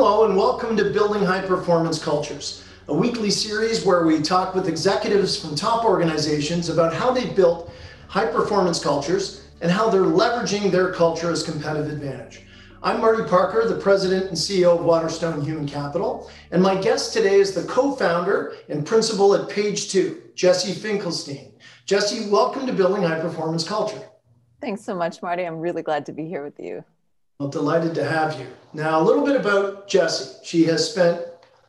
Hello, and welcome to Building High Performance Cultures, a weekly series where we talk with executives from top organizations about how they built high performance cultures and how they're leveraging their culture as competitive advantage. I'm Marty Parker, the president and CEO of Waterstone Human Capital, and my guest today is the co founder and principal at Page Two, Jesse Finkelstein. Jesse, welcome to Building High Performance Culture. Thanks so much, Marty. I'm really glad to be here with you. Well, delighted to have you. Now, a little bit about Jesse. She has spent,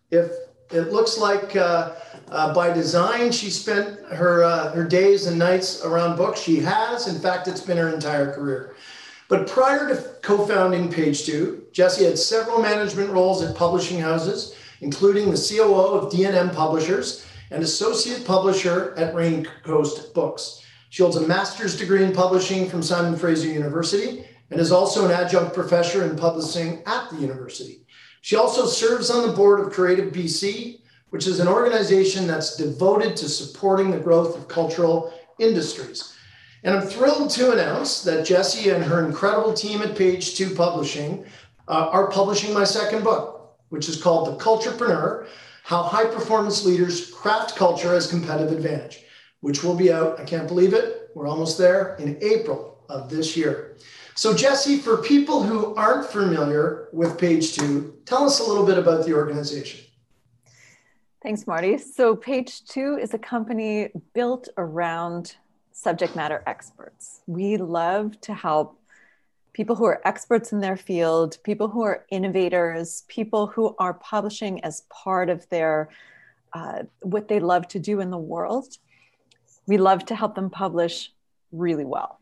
if it looks like uh, uh, by design, she spent her uh, her days and nights around books. She has, in fact, it's been her entire career. But prior to co-founding Page Two, Jesse had several management roles at publishing houses, including the COO of D&M Publishers and associate publisher at Raincoast Books. She holds a master's degree in publishing from Simon Fraser University and is also an adjunct professor in publishing at the university. She also serves on the board of Creative BC, which is an organization that's devoted to supporting the growth of cultural industries. And I'm thrilled to announce that Jesse and her incredible team at Page Two Publishing uh, are publishing my second book, which is called The Culturepreneur How High Performance Leaders Craft Culture as Competitive Advantage, which will be out, I can't believe it, we're almost there, in April of this year. So, Jesse, for people who aren't familiar with Page Two, tell us a little bit about the organization. Thanks, Marty. So, Page Two is a company built around subject matter experts. We love to help people who are experts in their field, people who are innovators, people who are publishing as part of their uh, what they love to do in the world. We love to help them publish really well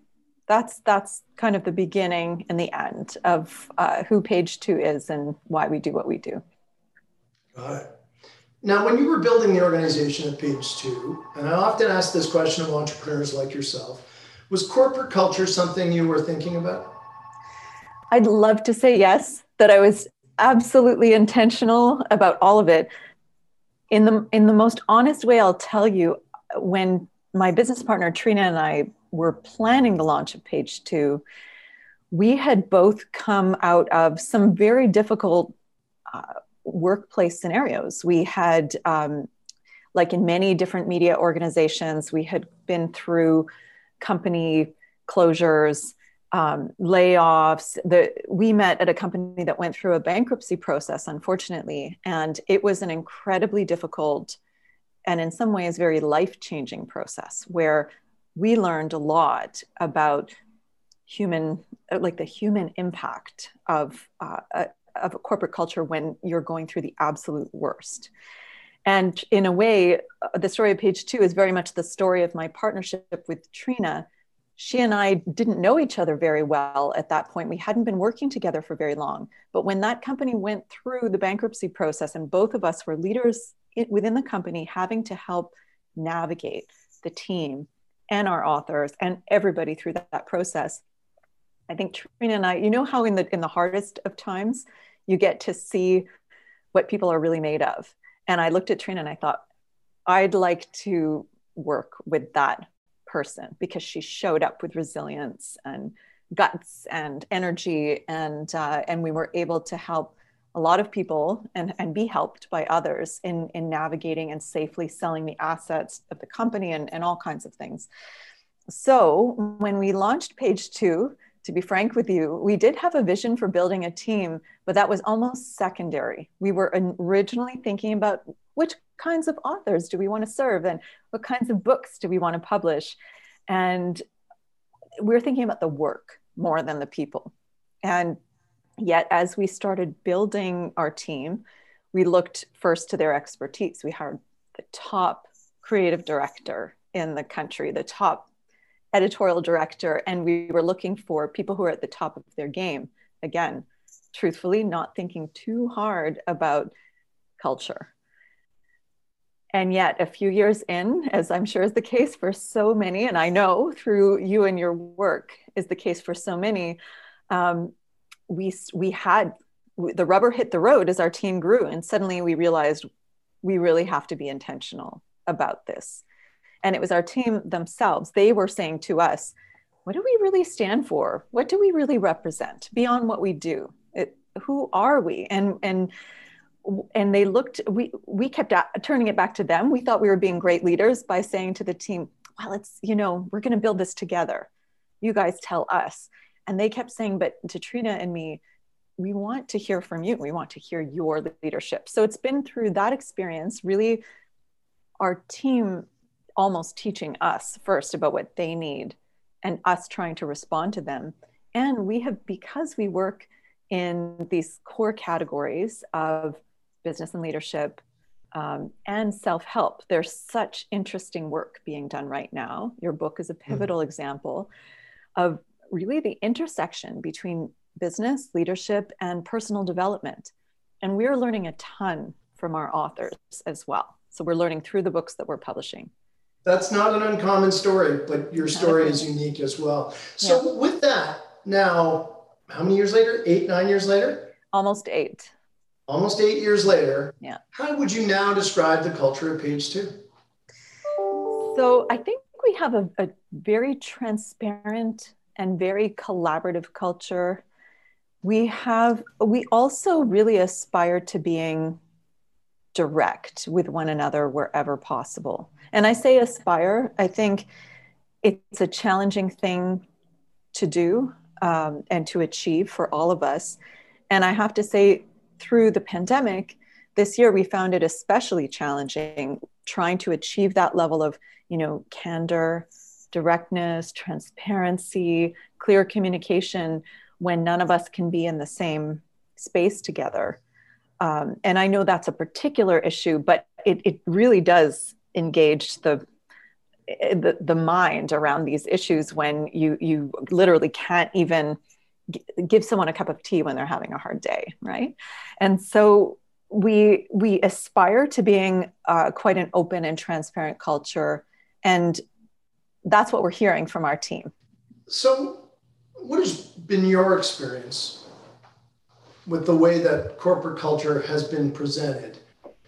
that's that's kind of the beginning and the end of uh, who page two is and why we do what we do. Got it. Now when you were building the organization at page two and i often ask this question of entrepreneurs like yourself was corporate culture something you were thinking about? I'd love to say yes that i was absolutely intentional about all of it. In the in the most honest way i'll tell you when my business partner trina and i were planning the launch of Page Two, we had both come out of some very difficult uh, workplace scenarios. We had, um, like in many different media organizations, we had been through company closures, um, layoffs. The, we met at a company that went through a bankruptcy process, unfortunately, and it was an incredibly difficult and in some ways very life changing process where we learned a lot about human like the human impact of uh, of a corporate culture when you're going through the absolute worst. And in a way uh, the story of page two is very much the story of my partnership with trina. She and i didn't know each other very well at that point. We hadn't been working together for very long. But when that company went through the bankruptcy process and both of us were leaders within the company having to help navigate the team and our authors and everybody through that, that process. I think Trina and I, you know how in the in the hardest of times you get to see what people are really made of. And I looked at Trina and I thought, I'd like to work with that person because she showed up with resilience and guts and energy and uh, and we were able to help a lot of people and, and be helped by others in, in navigating and safely selling the assets of the company and, and all kinds of things. So when we launched Page Two, to be frank with you, we did have a vision for building a team, but that was almost secondary. We were originally thinking about which kinds of authors do we want to serve and what kinds of books do we want to publish. And we're thinking about the work more than the people. And Yet, as we started building our team, we looked first to their expertise. We hired the top creative director in the country, the top editorial director, and we were looking for people who are at the top of their game. Again, truthfully, not thinking too hard about culture. And yet, a few years in, as I'm sure is the case for so many, and I know through you and your work is the case for so many, um, we we had the rubber hit the road as our team grew and suddenly we realized we really have to be intentional about this. And it was our team themselves. They were saying to us what do we really stand for? What do we really represent beyond what we do? It, who are we? And and and they looked we we kept turning it back to them. We thought we were being great leaders by saying to the team well it's you know we're going to build this together. You guys tell us and they kept saying but to trina and me we want to hear from you we want to hear your leadership so it's been through that experience really our team almost teaching us first about what they need and us trying to respond to them and we have because we work in these core categories of business and leadership um, and self help. There's such interesting work being done right now. Your book is a mm-hmm. pivotal mm. example of really the intersection between business, leadership, and personal development. And we're learning a ton from our authors as well. So we're learning through the books that we're publishing. That's not an uncommon story, but your story is unique as well. So, yeah. with that, now, how many years later? Eight, nine years later? Almost eight almost eight years later, yeah. how would you now describe the culture of page two? So I think we have a, a very transparent and very collaborative culture. We have, we also really aspire to being direct with one another wherever possible. And I say aspire, I think it's a challenging thing to do um, and to achieve for all of us. And I have to say, through the pandemic, this year we found it especially challenging trying to achieve that level of, you know, candor, directness, transparency, clear communication when none of us can be in the same space together. Um, and I know that's a particular issue, but it, it really does engage the, the the mind around these issues when you you literally can't even give someone a cup of tea when they're having a hard day right and so we we aspire to being uh, quite an open and transparent culture and that's what we're hearing from our team. So what has been your experience with the way that corporate culture has been presented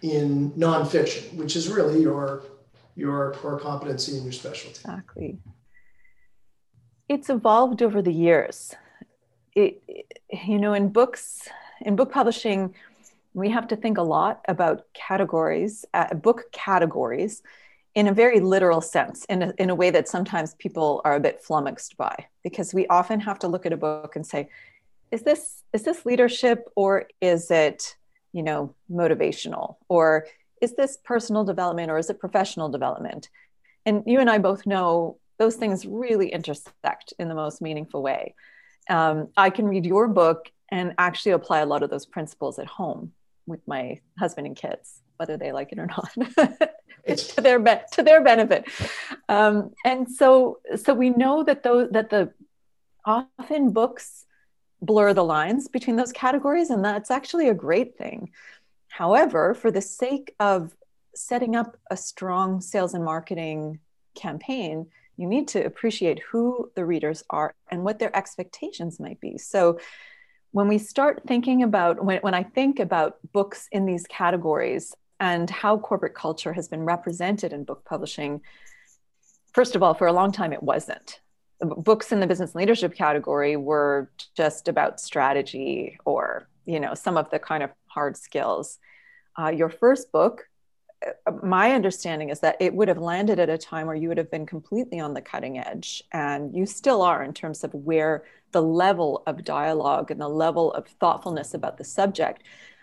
in nonfiction which is really your your core competency and your specialty? Exactly. It's evolved over the years. It, you know, in books, in book publishing, we have to think a lot about categories, uh, book categories, in a very literal sense, in a, in a way that sometimes people are a bit flummoxed by, because we often have to look at a book and say, is this is this leadership or is it, you know, motivational, or is this personal development or is it professional development? And you and I both know those things really intersect in the most meaningful way. Um, I can read your book and actually apply a lot of those principles at home with my husband and kids, whether they like it or not. it's to their be- to their benefit. Um, and so so we know that those that the often books blur the lines between those categories, and that's actually a great thing. However, for the sake of setting up a strong sales and marketing campaign, you need to appreciate who the readers are and what their expectations might be. So when we start thinking about, when, when I think about books in these categories and how corporate culture has been represented in book publishing, first of all, for a long time it wasn't. Books in the business leadership category were just about strategy or, you know, some of the kind of hard skills. Uh, your first book my understanding is that it would have landed at a time where you would have been completely on the cutting edge and you still are in terms of where the level of dialogue and the level of thoughtfulness about the subject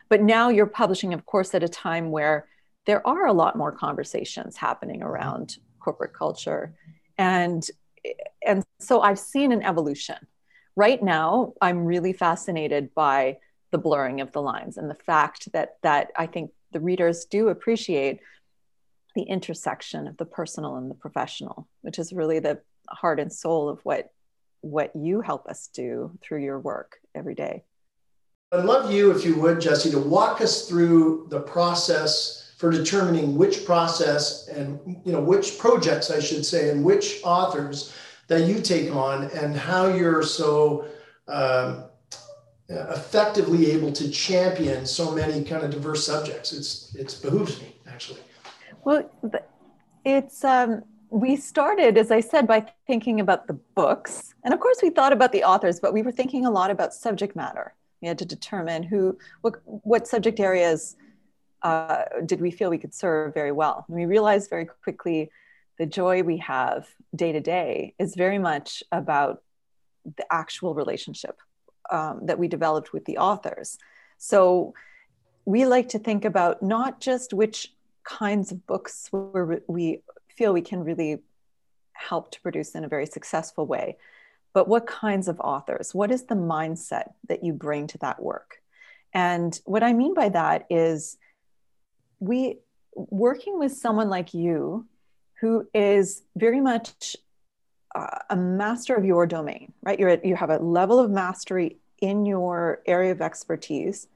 but now you're publishing of course at a time where there are a lot more conversations happening mm-hmm. around corporate culture. And and so i've seen an evolution. Right now i'm really fascinated by the blurring of the lines and the fact that that i think the readers do appreciate the intersection of the personal and the professional, which is really the heart and soul of what what you help us do through your work every day. I'd love you, if you would, Jesse, to walk us through the process for determining which process and you know which projects, I should say, and which authors that you take on, and how you're so um, effectively able to champion so many kind of diverse subjects. It's it's behooves me actually. Well, it's um, we started, as I said, by thinking about the books, and of course we thought about the authors, but we were thinking a lot about subject matter. We had to determine who, what, what subject areas uh, did we feel we could serve very well. And we realized very quickly the joy we have day to day is very much about the actual relationship um, that we developed with the authors. So we like to think about not just which kinds of books we feel we can really help to produce in a very successful way, but what kinds of authors? What is the mindset that you bring to that work? And what I mean by that is we working with someone like you who is very much uh, a master of your domain, right? You're you have a level of mastery in your area of expertise.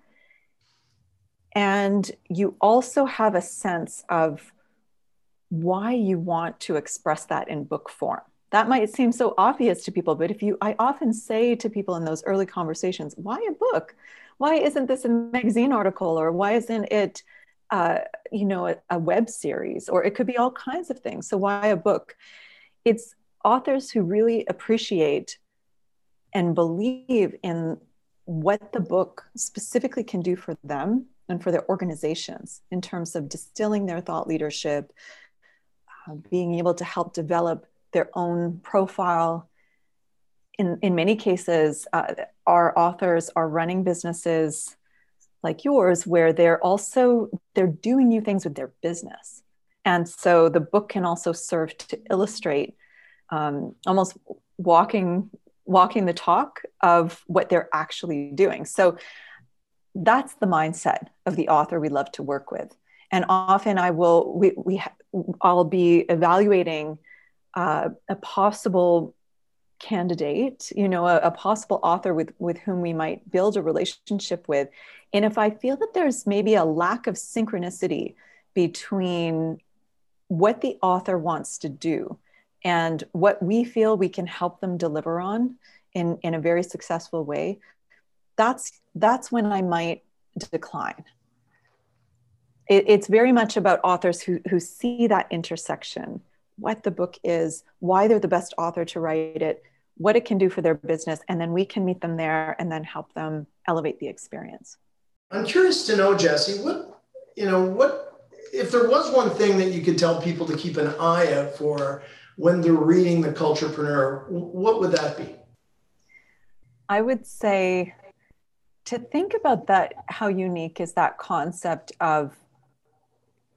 And you also have a sense of why you want to express that in book form. That might seem so obvious to people, but if you, I often say to people in those early conversations, why a book? Why isn't this a magazine article? Or why isn't it, uh, you know, a, a web series? Or it could be all kinds of things. So why a book? It's authors who really appreciate and believe in what the book specifically can do for them and for their organizations in terms of distilling their thought leadership, uh, being able to help develop their own profile. In, in many cases, uh, our authors are running businesses like yours where they're also they're doing new things with their business and so the book can also serve to illustrate um, almost walking walking the talk of what they're actually doing. So that's the mindset of the author we love to work with. And often I will, we, we I'll be evaluating uh, a possible candidate, you know, a, a, possible author with, with whom we might build a relationship with. And if I feel that there's maybe a lack of synchronicity between what the author wants to do and what we feel we can help them deliver on in, in a very successful way, that's that's when I might decline. It, it's very much about authors who, who see that intersection, what the book is, why they're the best author to write it, what it can do for their business, and then we can meet them there and then help them elevate the experience. I'm curious to know, Jesse, what you know, what if there was one thing that you could tell people to keep an eye out for when they're reading the Culturepreneur, what would that be? I would say to think about that, how unique is that concept of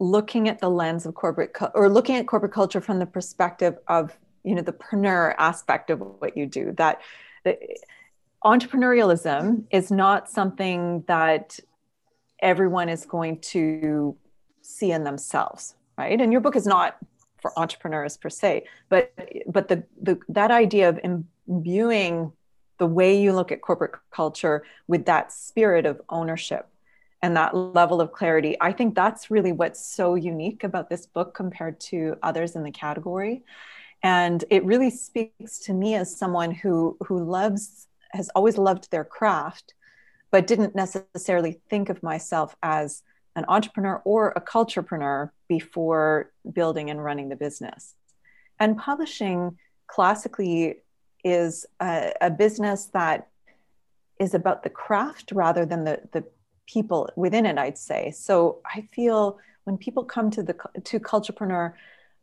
looking at the lens of corporate or looking at corporate culture from the perspective of you know the preneur aspect of what you do that, that entrepreneurialism is not something that everyone is going to see in themselves right? And your book is not for entrepreneurs per se but but the, the that idea of imbuing the way you look at corporate culture with that spirit of ownership and that level of clarity i think that's really what's so unique about this book compared to others in the category and it really speaks to me as someone who who loves has always loved their craft but didn't necessarily think of myself as an entrepreneur or a culturepreneur before building and running the business. And publishing classically is a, a business that is about the craft rather than the, the people within it, I'd say. So I feel when people come to the to Culturepreneur,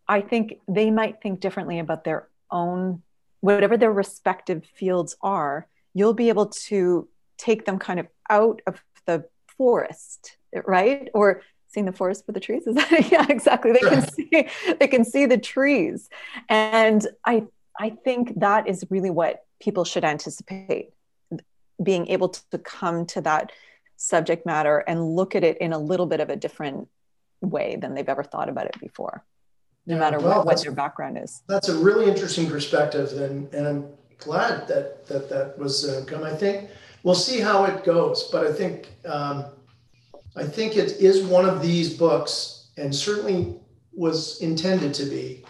I think they might think differently about their own whatever their respective fields are. You'll be able to take them kind of out of the forest right? Or seeing the forest for the trees is that yeah exactly they can see they can see the trees and i i think that is really what people should anticipate being able to come to that subject matter and look at it in a little bit of a different way than they've ever thought about it before no yeah, matter well, what, what their background is. that's a really interesting perspective and, and i'm glad that that that was uh, come i think we'll see how it goes but i think um, I think it is one of these books, and certainly was intended to be,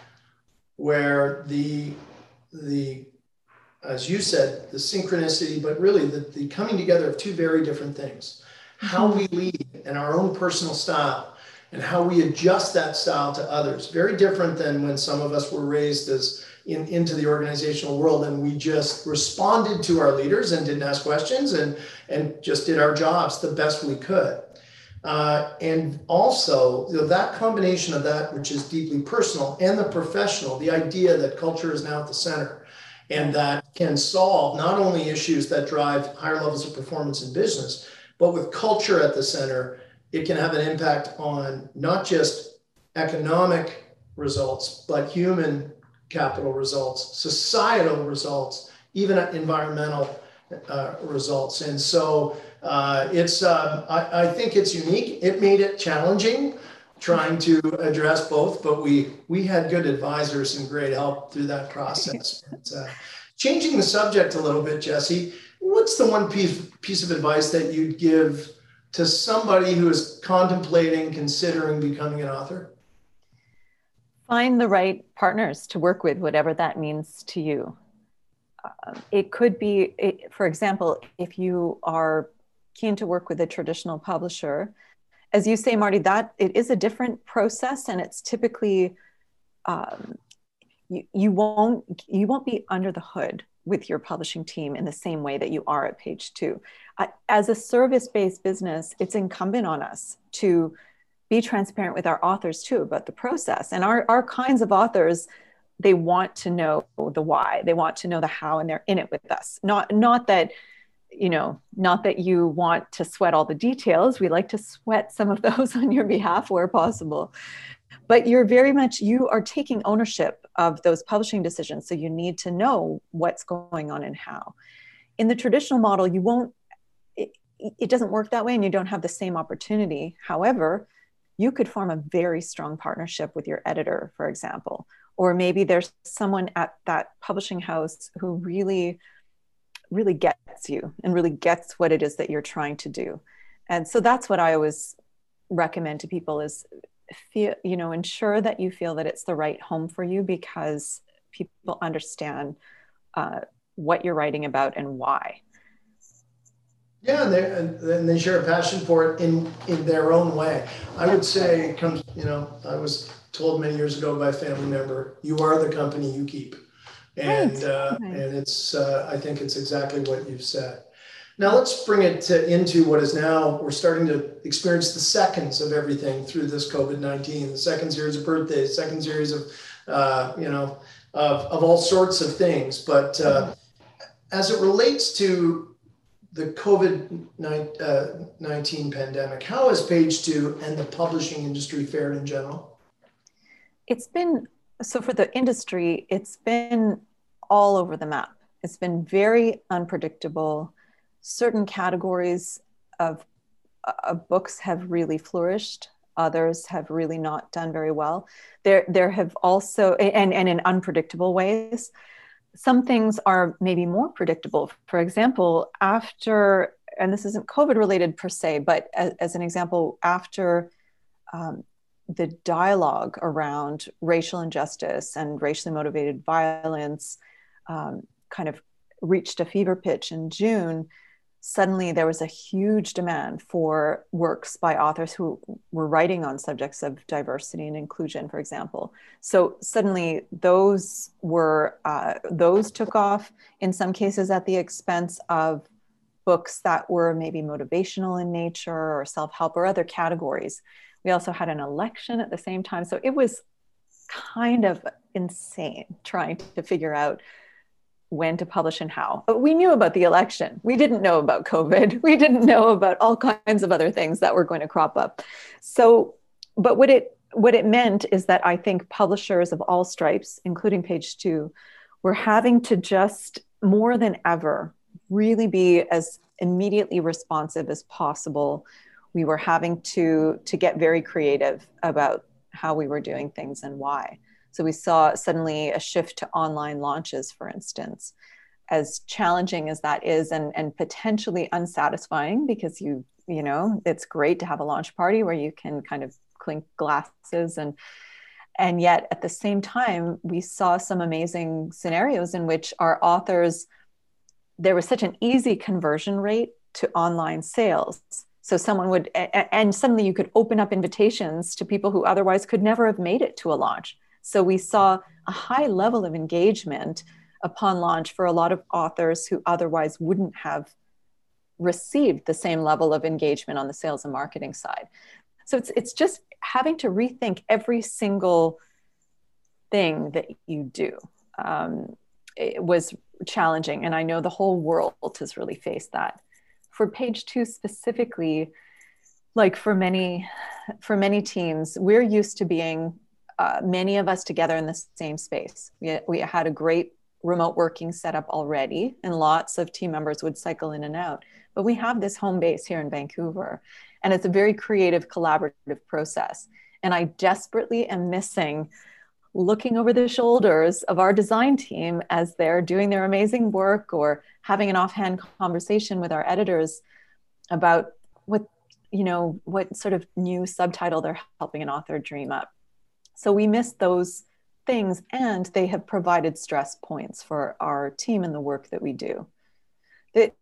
where the the as you said, the synchronicity, but really the, the coming together of two very different things. How we lead and our own personal style and how we adjust that style to others. Very different than when some of us were raised as in, into the organizational world and we just responded to our leaders and didn't ask questions and and just did our jobs the best we could uh, and also you know, that combination of that which is deeply personal and the professional the idea that culture is now at the center and that can solve not only issues that drive higher levels of performance in business but with culture at the center it can have an impact on not just economic results but human capital results, societal results, even environmental uh, results. And so uh, it's, uh, I, I, think it's unique. It made it challenging trying to address both, but we, we had good advisors and great help through that process. But, uh, changing the subject a little bit, Jesse, what's the one piece, piece of advice that you'd give to somebody who is contemplating, considering becoming an author? find the right partners to work with, whatever that means to you. Uh, it could be, it, for example, if you are keen to work with a traditional publisher, as you say, Marty, that it is a different process, and it's typically um, you, you won't you won't be under the hood with your publishing team in the same way that you are at page two. As a service-based business, it's incumbent on us to be transparent with our authors too about the process. And our, our kinds of authors, they want to know the why, they want to know the how, and they're in it with us. Not, not that, you know, not that you want to sweat all the details. We like to sweat some of those on your behalf where possible. But you're very much, you are taking ownership of those publishing decisions. So you need to know what's going on and how. In the traditional model, you won't it, it, doesn't work that way and you don't have the same opportunity. However, you could form a very strong partnership with your editor, for example. Or maybe there's someone at that publishing house who really, really gets you and really gets what it is that you're trying to do. And so that's what I always recommend to people is feel, you know, ensure that you feel that it's the right home for you because people understand uh, what you're writing about and why. Yeah, and they, and they share a passion for it in, in their own way. I would say comes, you know, I was told many years ago by a family member, you are the company you keep. And, right. uh, right. and it's, uh, I think it's exactly what you've said. Now let's bring it to, into what is now, we're starting to experience the seconds of everything through this COVID-19, the second series of birthdays, second series of, uh, you know, of, of all sorts of things. But uh, as it relates to the COVID 19 pandemic, how has page two and the publishing industry fared in general? It's been, so for the industry, it's been all over the map. It's been very unpredictable. Certain categories of, of books have really flourished. Others have really not done very well. There, there have also, and, and in unpredictable ways some things are maybe more predictable. For example, after, and this isn't COVID related per se, but as, as an example, after um, the dialogue around racial injustice and racially motivated violence um, kind of reached a fever pitch in June, suddenly there was a huge demand for works by authors who were writing on subjects of diversity and inclusion for example. So suddenly those were uh, those took off in some cases at the expense of books that were maybe motivational in nature or self-help or other categories we also had an election at the same time so it was kind of insane trying to figure out when to publish and how. But we knew about the election. We didn't know about COVID. We didn't know about all kinds of other things that were going to crop up. So, but what it what it meant is that I think publishers of all stripes, including Page Two, were having to just more than ever really be as immediately responsive as possible. We were having to to get very creative about how we were doing things and why. So we saw suddenly a shift to online launches, for instance. As challenging as that is and, and potentially unsatisfying because you, you know, it's great to have a launch party where you can kind of clink glasses and and yet at the same time we saw some amazing scenarios in which our authors there was such an easy conversion rate to online sales so someone would and suddenly you could open up invitations to people who otherwise could never have made it to a launch so we saw a high level of engagement upon launch for a lot of authors who otherwise wouldn't have received the same level of engagement on the sales and marketing side. So it's it's just having to rethink every single thing that you do. Um, it was challenging, and I know the whole world has really faced that. For page two specifically, like for many for many teams, we're used to being uh, many of us together in the same space. We, we had a great remote working setup already, and lots of team members would cycle in and out. But we have this home base here in Vancouver, and it's a very creative, collaborative process. And I desperately am missing looking over the shoulders of our design team as they're doing their amazing work or having an offhand conversation with our editors about what you know what sort of new subtitle they're helping an author dream up. So we miss those things and they have provided stress points for our team and the work that we do. The,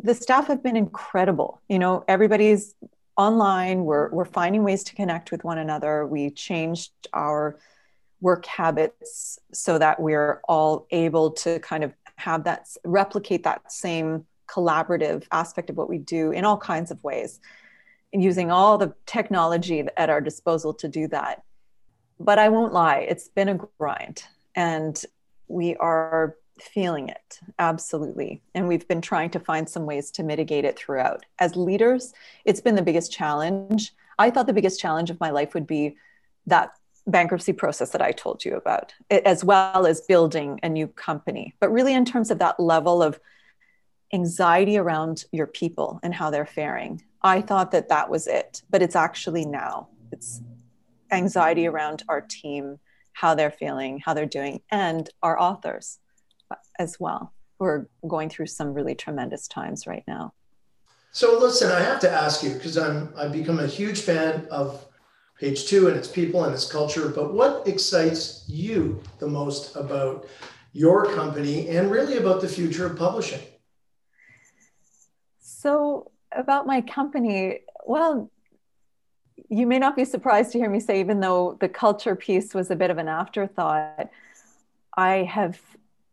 the staff have been incredible. You know everybody's online. We're, we're finding ways to connect with one another. We changed our work habits so that we're all able to kind of have that replicate that same collaborative aspect of what we do in all kinds of ways using all the technology at our disposal to do that. But I won't lie, it's been a grind and we are feeling it absolutely. And we've been trying to find some ways to mitigate it throughout. As leaders it's been the biggest challenge. I thought the biggest challenge of my life would be that bankruptcy process that i told you about as well as building a new company. But really in terms of that level of anxiety around your people and how they're faring i thought that that was it. But it's actually now. It's anxiety around our team, how they're feeling, how they're doing, and our authors uh, as well, who are going through some really tremendous times right now. So listen, I have to ask you because I'm I've become a huge fan of page two and its people and its culture. But what excites you the most about your company and really about the future of publishing? So about my company, well, you may not be surprised to hear me say, even though the culture piece was a bit of an afterthought, I have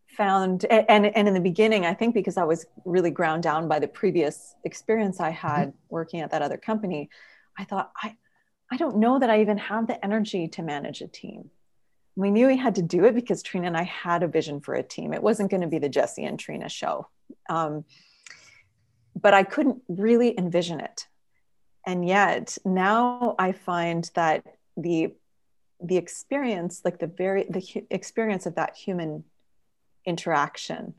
found, and, and in the beginning, I think because I was really ground down by the previous experience I had mm-hmm. working at that other company, I thought, I, I don't know that I even have the energy to manage a team. We knew we had to do it because Trina and I had a vision for a team. It wasn't going to be the Jesse and Trina show. Um, but I couldn't really envision it and yet now i find that the the experience like the very the hu- experience of that human interaction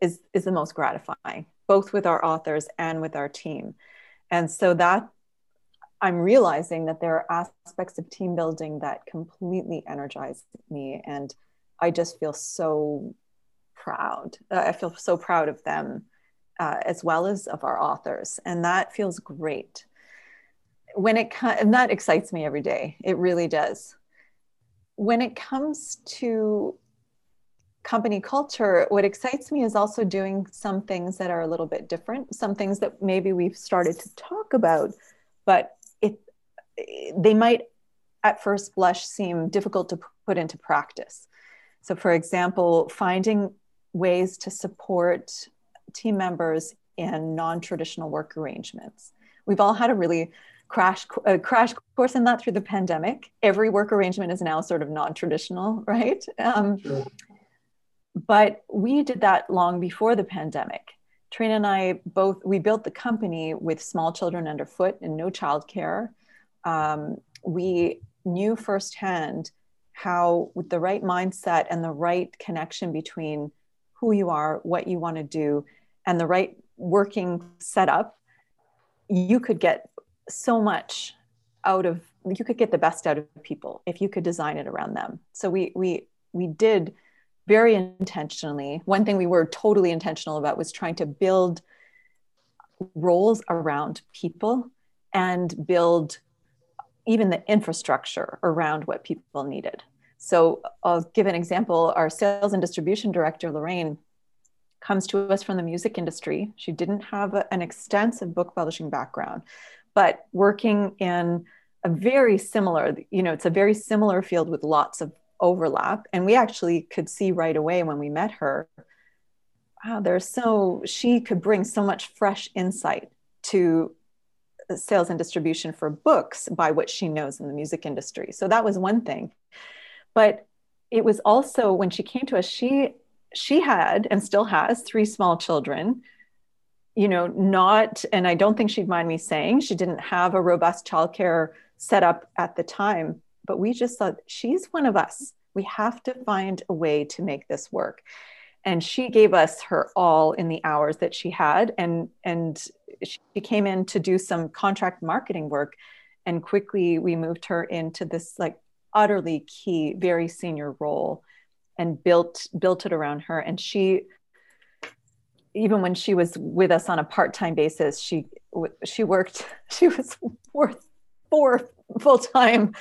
is is the most gratifying both with our authors and with our team and so that i'm realizing that there are aspects of team building that completely energize me and i just feel so proud. Uh, i feel so proud of them uh, as well as of our authors and that feels great. When it and that excites me every day. It really does. When it comes to company culture what excites me is also doing some things that are a little bit different some things that maybe we've started to talk about but they might at first blush seem difficult to put into practice so for example finding ways to support team members in non-traditional work arrangements we've all had a really crash a crash course in that through the pandemic. Every work arrangement is now sort of non-traditional, right? Um, sure. But we did that long before the pandemic. Trina and I both we built the company with small children underfoot and no childcare. Um, we knew firsthand how, with the right mindset and the right connection between who you are, what you want to do, and the right working setup, you could get so much out of you could get the best out of people if you could design it around them. So we we we did very intentionally. One thing we were totally intentional about was trying to build roles around people and build even the infrastructure around what people needed. So i'll give an example. Our sales and distribution director lorraine comes to us from the music industry. She didn't have a, an extensive book publishing background but working in a very similar, you know, it's a very similar field with lots of overlap. And we actually could see right away when we met her, wow, there's so, she could bring so much fresh insight to sales and distribution for books by what she knows in the music industry. So that was one thing. But it was also when she came to us, she she had and still has three small children you know not and i don't think she'd mind me saying she didn't have a robust childcare set up at the time but we just thought she's one of us we have to find a way to make this work and she gave us her all in the hours that she had and and she came in to do some contract marketing work and quickly we moved her into this like utterly key very senior role and built built it around her. And she even when she was with us on a part-time basis she she worked she was worth four full-time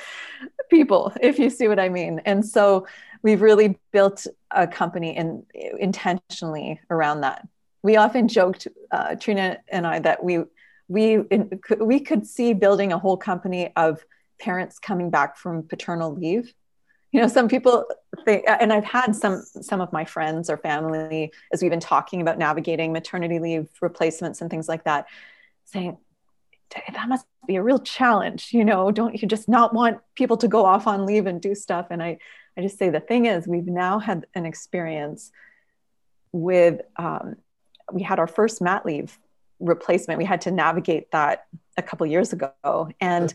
people if you see what i mean. And so we've really built a company in, intentionally around that. We often joked uh, trina and i that we we we could see building a whole company of parents coming back from paternal leave. You know some people think and i've had some some of my friends or family as we've been talking about navigating maternity leave replacements and things like that saying that must be a real challenge you know don't you just not want people to go off on leave and do stuff? And i i just say the thing is we've now had an experience with um, we had our first mat leave replacement we had to navigate that a couple years ago and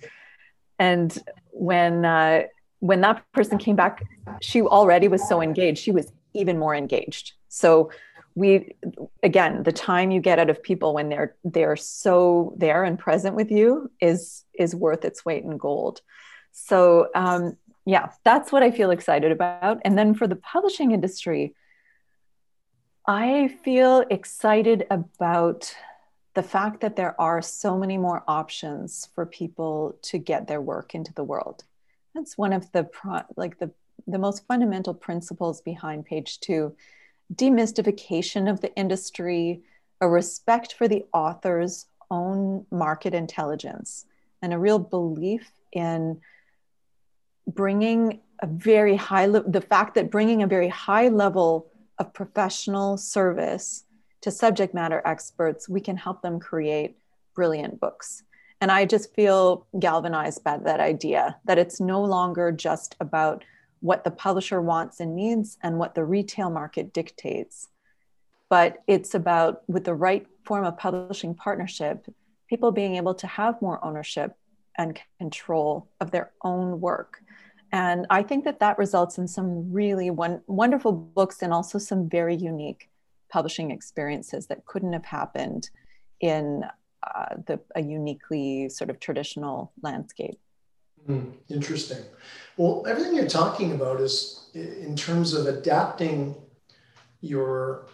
and when uh, when that person came back, she already was so engaged. She was even more engaged. So we again, the time you get out of people when they're they're so there and present with you is is worth its weight in gold. So um, yeah, that's what I feel excited about. And then for the publishing industry, I feel excited about the fact that there are so many more options for people to get their work into the world that's one of the pro- like the the most fundamental principles behind page two demystification of the industry a respect for the author's own market intelligence and a real belief in bringing a very high le- the fact that bringing a very high level of professional service to subject matter experts we can help them create brilliant books. And I just feel galvanized by that idea that it's no longer just about what the publisher wants and needs and what the retail market dictates, but it's about with the right form of publishing partnership, people being able to have more ownership and control of their own work. And I think that that results in some really one, wonderful books and also some very unique publishing experiences that couldn't have happened in uh, the, a uniquely sort of traditional landscape. Mm, interesting. Well, everything you're talking about is in terms of adapting your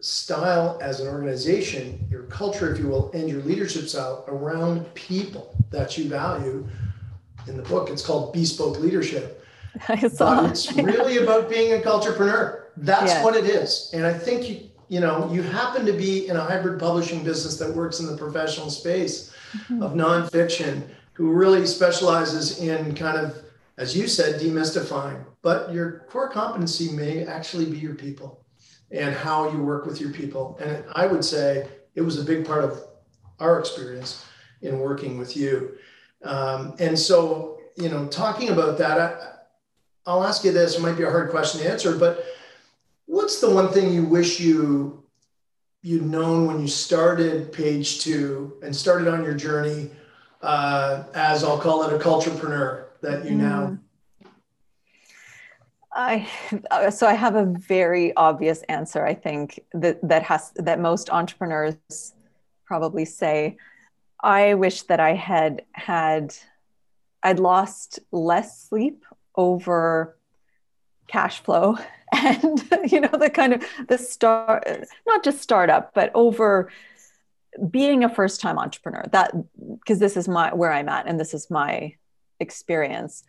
style as an organization, your culture, if you will, and your leadership style around people that you value. In the book, it's called Bespoke Leadership. But it's really about being a culturepreneur. That's what it is. And I think you, you know, you happen to be in a hybrid publishing business that works in the professional space mm-hmm. of nonfiction, who really specializes in kind of, as you said, demystifying. But your core competency may actually be your people and how you work with your people. And I would say it was a big part of our experience in working with you. Um, and so, you know, talking about that, I, I'll ask you this. It might be a hard question to answer, but What's the one thing you wish you you'd known when you started page two and started on your journey uh, as I'll call it a culturepreneur that you now mm. I uh, so I have a very obvious answer. I think that that has that most entrepreneurs probably say. I wish that I had had I'd lost less sleep over cash flow and you know the kind of the start not just startup but over being a first time entrepreneur that because this is my where i'm at and this is my experience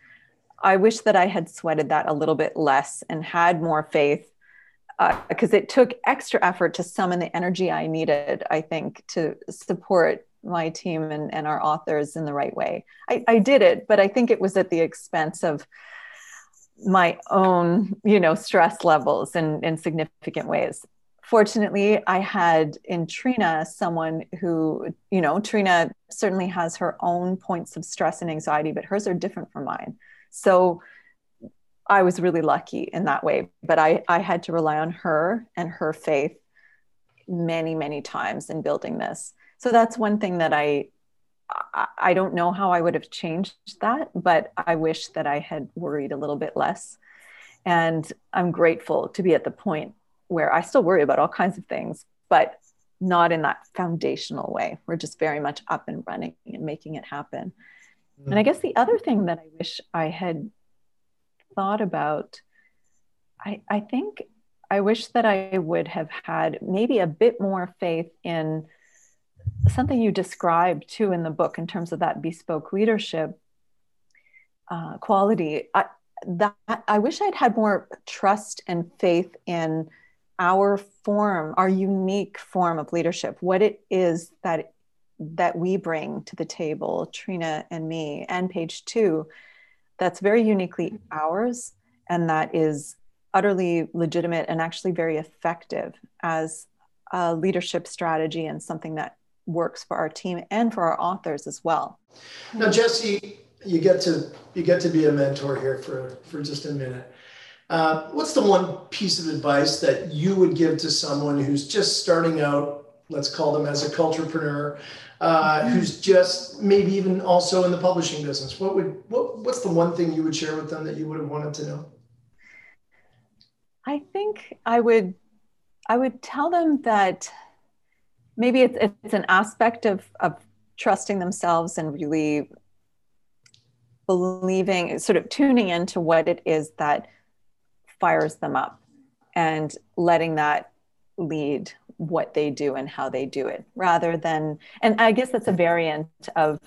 i wish that i had sweated that a little bit less and had more faith because uh, it took extra effort to summon the energy i needed i think to support my team and, and our authors in the right way. I, I did it but i think it was at the expense of my own you know stress levels in in significant ways. Fortunately i had in trina someone who you know trina certainly has her own points of stress and anxiety but hers are different from mine so i was really lucky in that way but i i had to rely on her and her faith many many times in building this so that's one thing that i I don't know how I would have changed that, but I wish that I had worried a little bit less. And I'm grateful to be at the point where I still worry about all kinds of things, but not in that foundational way. We're just very much up and running and making it happen. And I guess the other thing that I wish I had thought about, I, I think I wish that I would have had maybe a bit more faith in something you describe too in the book in terms of that bespoke leadership uh, quality. I, that I wish I'd had more trust and faith in our form, our unique form of leadership, what it is that that we bring to the table, Trena and me, and page two, that's very uniquely ours, and that is utterly legitimate and actually very effective as a leadership strategy and something that works for our team and for our authors as well. Now, Jesse, you get to you get to be a mentor here for for just a minute. Uh, what's the one piece of advice that you would give to someone who's just starting out? Let's call them as a culturepreneur, uh, mm-hmm. who's just maybe even also in the publishing business. What would what, what's the one thing you would share with them that you would have wanted to know? I think I would I would tell them that maybe it's, it's an aspect of, of trusting themselves and really believing sort of tuning into what it is that fires them up and letting that lead what they do and how they do it rather than and i guess that's a variant of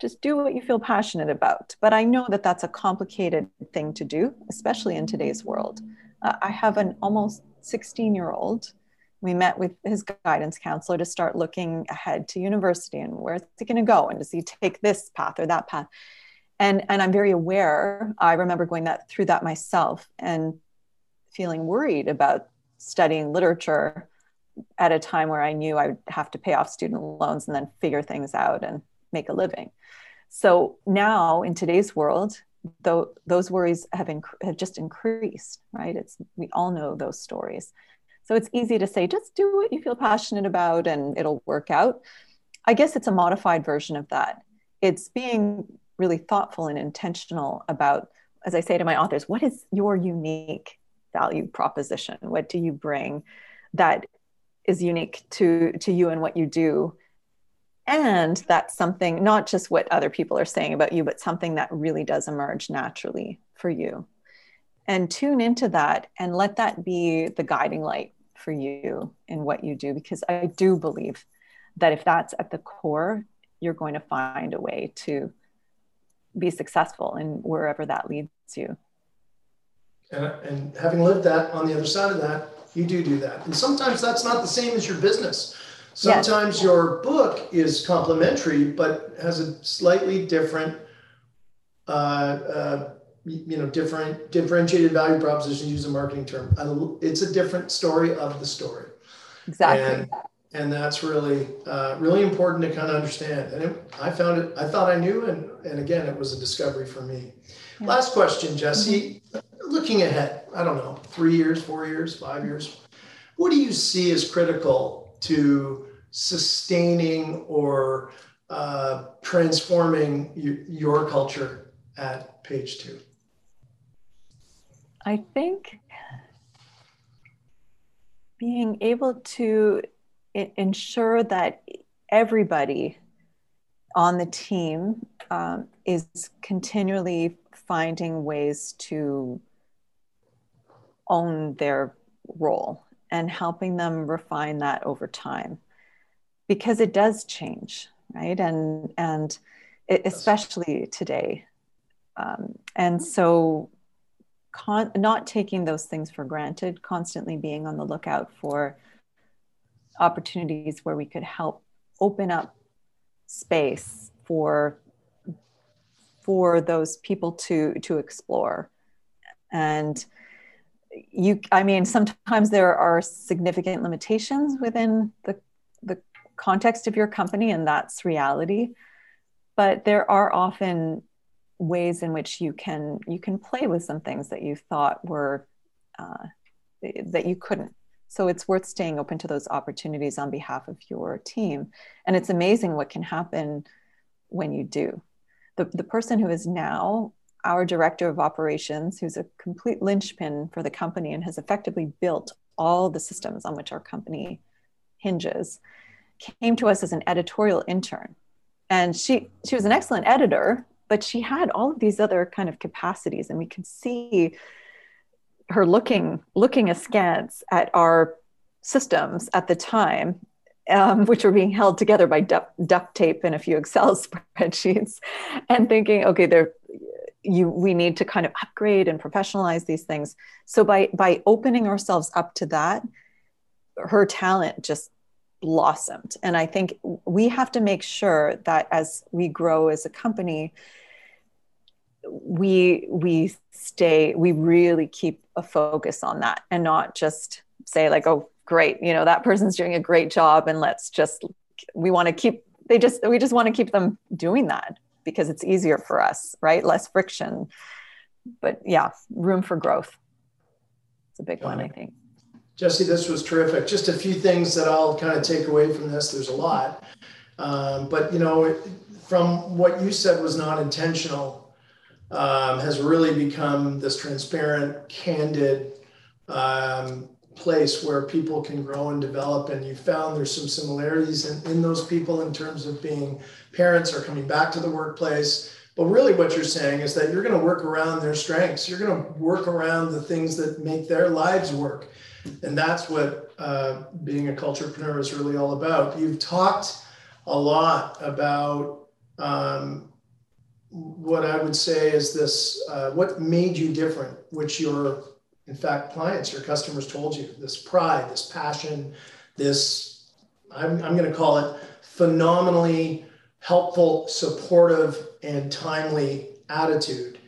just do what you feel passionate about. But i know that that's a complicated thing to do especially in today's world. Uh, i have an almost 16 year old we met with his guidance counselor to start looking ahead to university and where's he going to go and does he take this path or that path? And and i'm very aware i remember going that through that myself and feeling worried about studying literature at a time where i knew i would have to pay off student loans and then figure things out and make a living so now in today's world though those worries have, inc- have just increased right it's we all know those stories so it's easy to say, just do what you feel passionate about and it'll work out. I guess it's a modified version of that. It's being really thoughtful and intentional about, as I say to my authors, what is your unique value proposition? What do you bring that is unique to, to you and what you do? And that's something, not just what other people are saying about you, but something that really does emerge naturally for you. And tune into that and let that be the guiding light for you in what you do because I do believe that if that's at the core, you're going to find a way to be successful in wherever that leads you. And, and having lived that on the other side of that, you do do that. And sometimes that's not the same as your business. Sometimes yes. your book is complementary, but has a slightly different uh, uh, you know different differentiated value proposition use a marketing term it's a different story of the story exactly and, and that's really uh, really important to kind of understand and it, i found it i thought i knew and and again it was a discovery for me yeah. last question jesse mm-hmm. Looking ahead i don't know three years four years five years what do you see as critical to sustaining or uh, transforming your culture at page two? I think being able to ensure that everybody on the team um, is continually finding ways to own their role and helping them refine that over time because it does change right? And and it, especially today. Um, and so con- not taking those things for granted, constantly being on the lookout for opportunities where we could help open up space for for those people to to explore. And you, I mean, sometimes there are significant limitations within the, the context of your company, and that's reality. But there are often ways in which you can you can play with some things that you thought were uh, that you couldn't. So it's worth staying open to those opportunities on behalf of your team. And it's amazing what can happen when you do. The, the person who is now our director of operations who's a complete linchpin for the company and has effectively built all the systems on which our company hinges came to us as an editorial intern. And she she was an excellent editor but she had all of these other kind of capacities. And we could see her looking looking askance at our systems at the time um, which were being held together by duct, duct tape and a few excel spreadsheets and thinking okay there you we need to kind of upgrade and professionalize these things. So by by opening ourselves up to that her talent just blossomed. And i think we have to make sure that as we grow as a company we we stay we really keep a focus on that and not just say like oh great you know that person's doing a great job and let's just we want to keep they just we just want to keep them doing that because it's easier for us right? Less friction. But yeah room for growth. It's a big one i think. Jesse this was terrific. Just a few things that i'll kind of take away from this. There's a lot. Um, but you know from what you said was not intentional um, has really become this transparent, candid um, place where people can grow and develop. And you found there's some similarities in, in those people in terms of being parents or coming back to the workplace. But really, what you're saying is that you're going to work around their strengths. You're going to work around the things that make their lives work. And that's what uh, being a culturepreneur is really all about. You've talked a lot about um, what I would say is this uh, what made you different, which your, in fact, clients, your customers told you this pride, this passion, this, I'm, I'm going to call it phenomenally helpful, supportive, and timely attitude,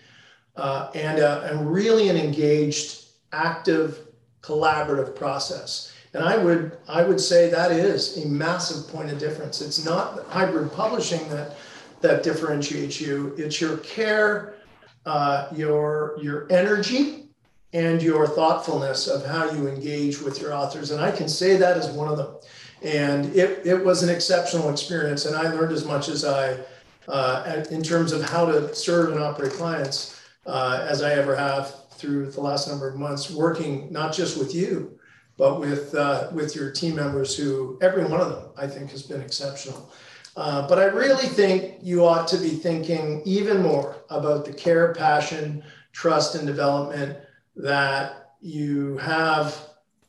uh, and, uh, and really an engaged, active, collaborative process. And I would I would say that is a massive point of difference. It's not hybrid publishing that that differentiates you. It's your care, uh, your your energy, and your thoughtfulness of how you engage with your authors. And I can say that as one of them. And it, it was an exceptional experience. And I learned as much as I, uh, in terms of how to serve and operate clients, uh, as I ever have through the last number of months, working not just with you, but with uh, with your team members, who every one of them I think has been exceptional. Uh, but I really think you ought to be thinking even more about the care, passion, trust, and development that you have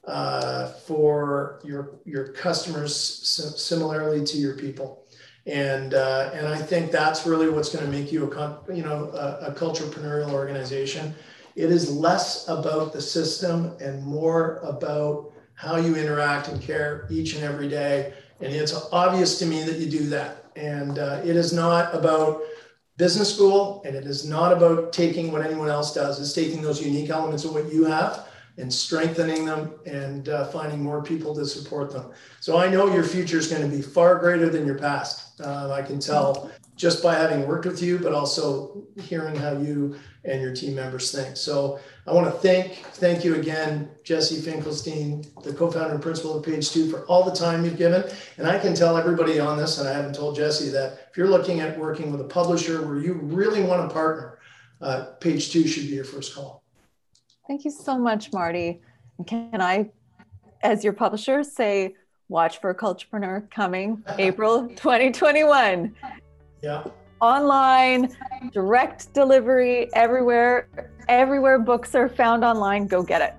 uh, for your your customers, similarly to your people. And uh, and I think that's really what's going to make you a you know a, a culturepreneurial organization. It is less about the system and more about how you interact and care each and every day and it's obvious to me that you do that. And uh, it is not about business school and it is not about taking what anyone else does. It's taking those unique elements of what you have and strengthening them and uh, finding more people to support them. So I know your future is going to be far greater than your past. Uh, I can tell just by having worked with you, but also hearing how you and your team members think. So I want to thank thank you again, Jesse Finkelstein, the co-founder and principal of Page Two, for all the time you've given. And I can tell everybody on this, and I haven't told Jesse that if you're looking at working with a publisher where you really want to partner, uh, Page Two should be your first call. Thank you so much, Marty. Can I, as your publisher, say watch for a Culturepreneur coming April 2021? Yeah online, direct delivery everywhere. Everywhere books are found online, go get it.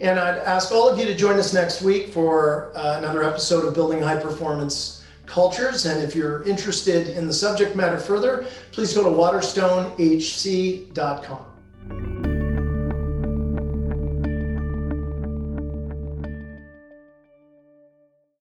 And I'd ask all of you to join us next week for uh, another episode of Building High Performance Cultures. And if you're interested in the subject matter further, please go to waterstonehc.com.